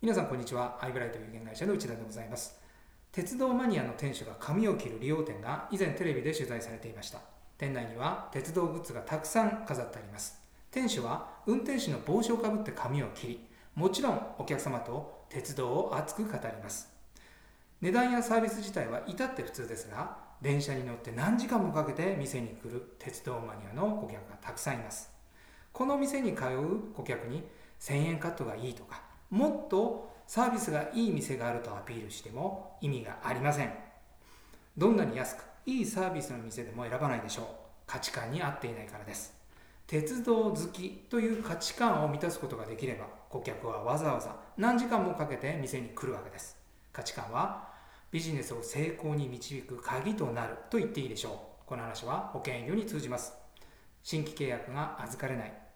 皆さんこんにちは。アイブライト有限会社の内田でございます。鉄道マニアの店主が髪を切る利用店が以前テレビで取材されていました。店内には鉄道グッズがたくさん飾ってあります。店主は運転手の帽子をかぶって髪を切りもちろんお客様と鉄道を熱く語ります。値段やサービス自体は至って普通ですが電車に乗って何時間もかけて店に来る鉄道マニアの顧客がたくさんいます。この店に通う顧客に1000円カットがいいとかもっとサービスがいい店があるとアピールしても意味がありません。どんなに安くいいサービスの店でも選ばないでしょう。価値観に合っていないからです。鉄道好きという価値観を満たすことができれば顧客はわざわざ何時間もかけて店に来るわけです。価値観はビジネスを成功に導く鍵となると言っていいでしょう。この話は保険医療に通じます。新規契約が預かれない。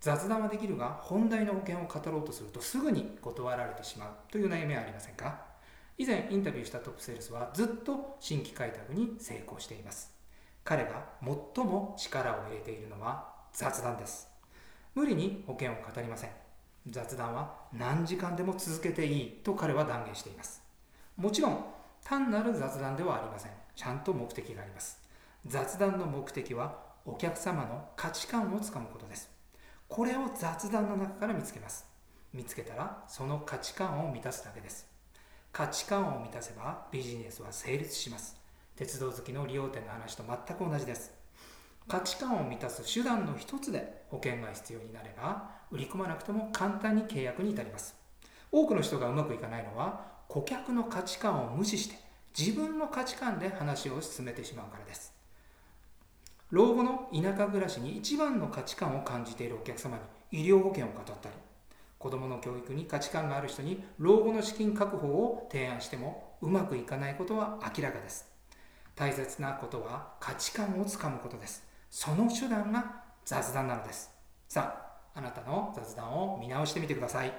雑談はできるが本題の保険を語ろうとするとすぐに断られてしまうという悩みはありませんか？以前インタビューしたトップセールスはずっと新規開拓に成功しています。彼が最も力を入れているのは雑談です。無理に保険を語りません。雑談は何時間でも続けていいと彼は断言しています。もちろん単なる雑談ではありません。ちゃんと目的があります。雑談の目的はお客様の価値観をつかむことです。これを雑談の中から見つけます。見つけたらその価値観を満たすだけです。価値観を満たせばビジネスは成立します。鉄道好きの利用店の話と全く同じです。価値観を満たす手段の一つで保険が必要になれば売り込まなくても簡単に契約に至ります。多くの人がうまくいかないのは顧客の価値観を無視して自分の価値観で話を進めてしまうからです。老後の田舎暮らしに一番の価値観を感じているお客様に医療保険を語ったり子どもの教育に価値観がある人に老後の資金確保を提案してもうまくいかないことは明らかです。大切なことは価値観をつかむことです。その手段が雑談なのです。さああなたの雑談を見直してみてください。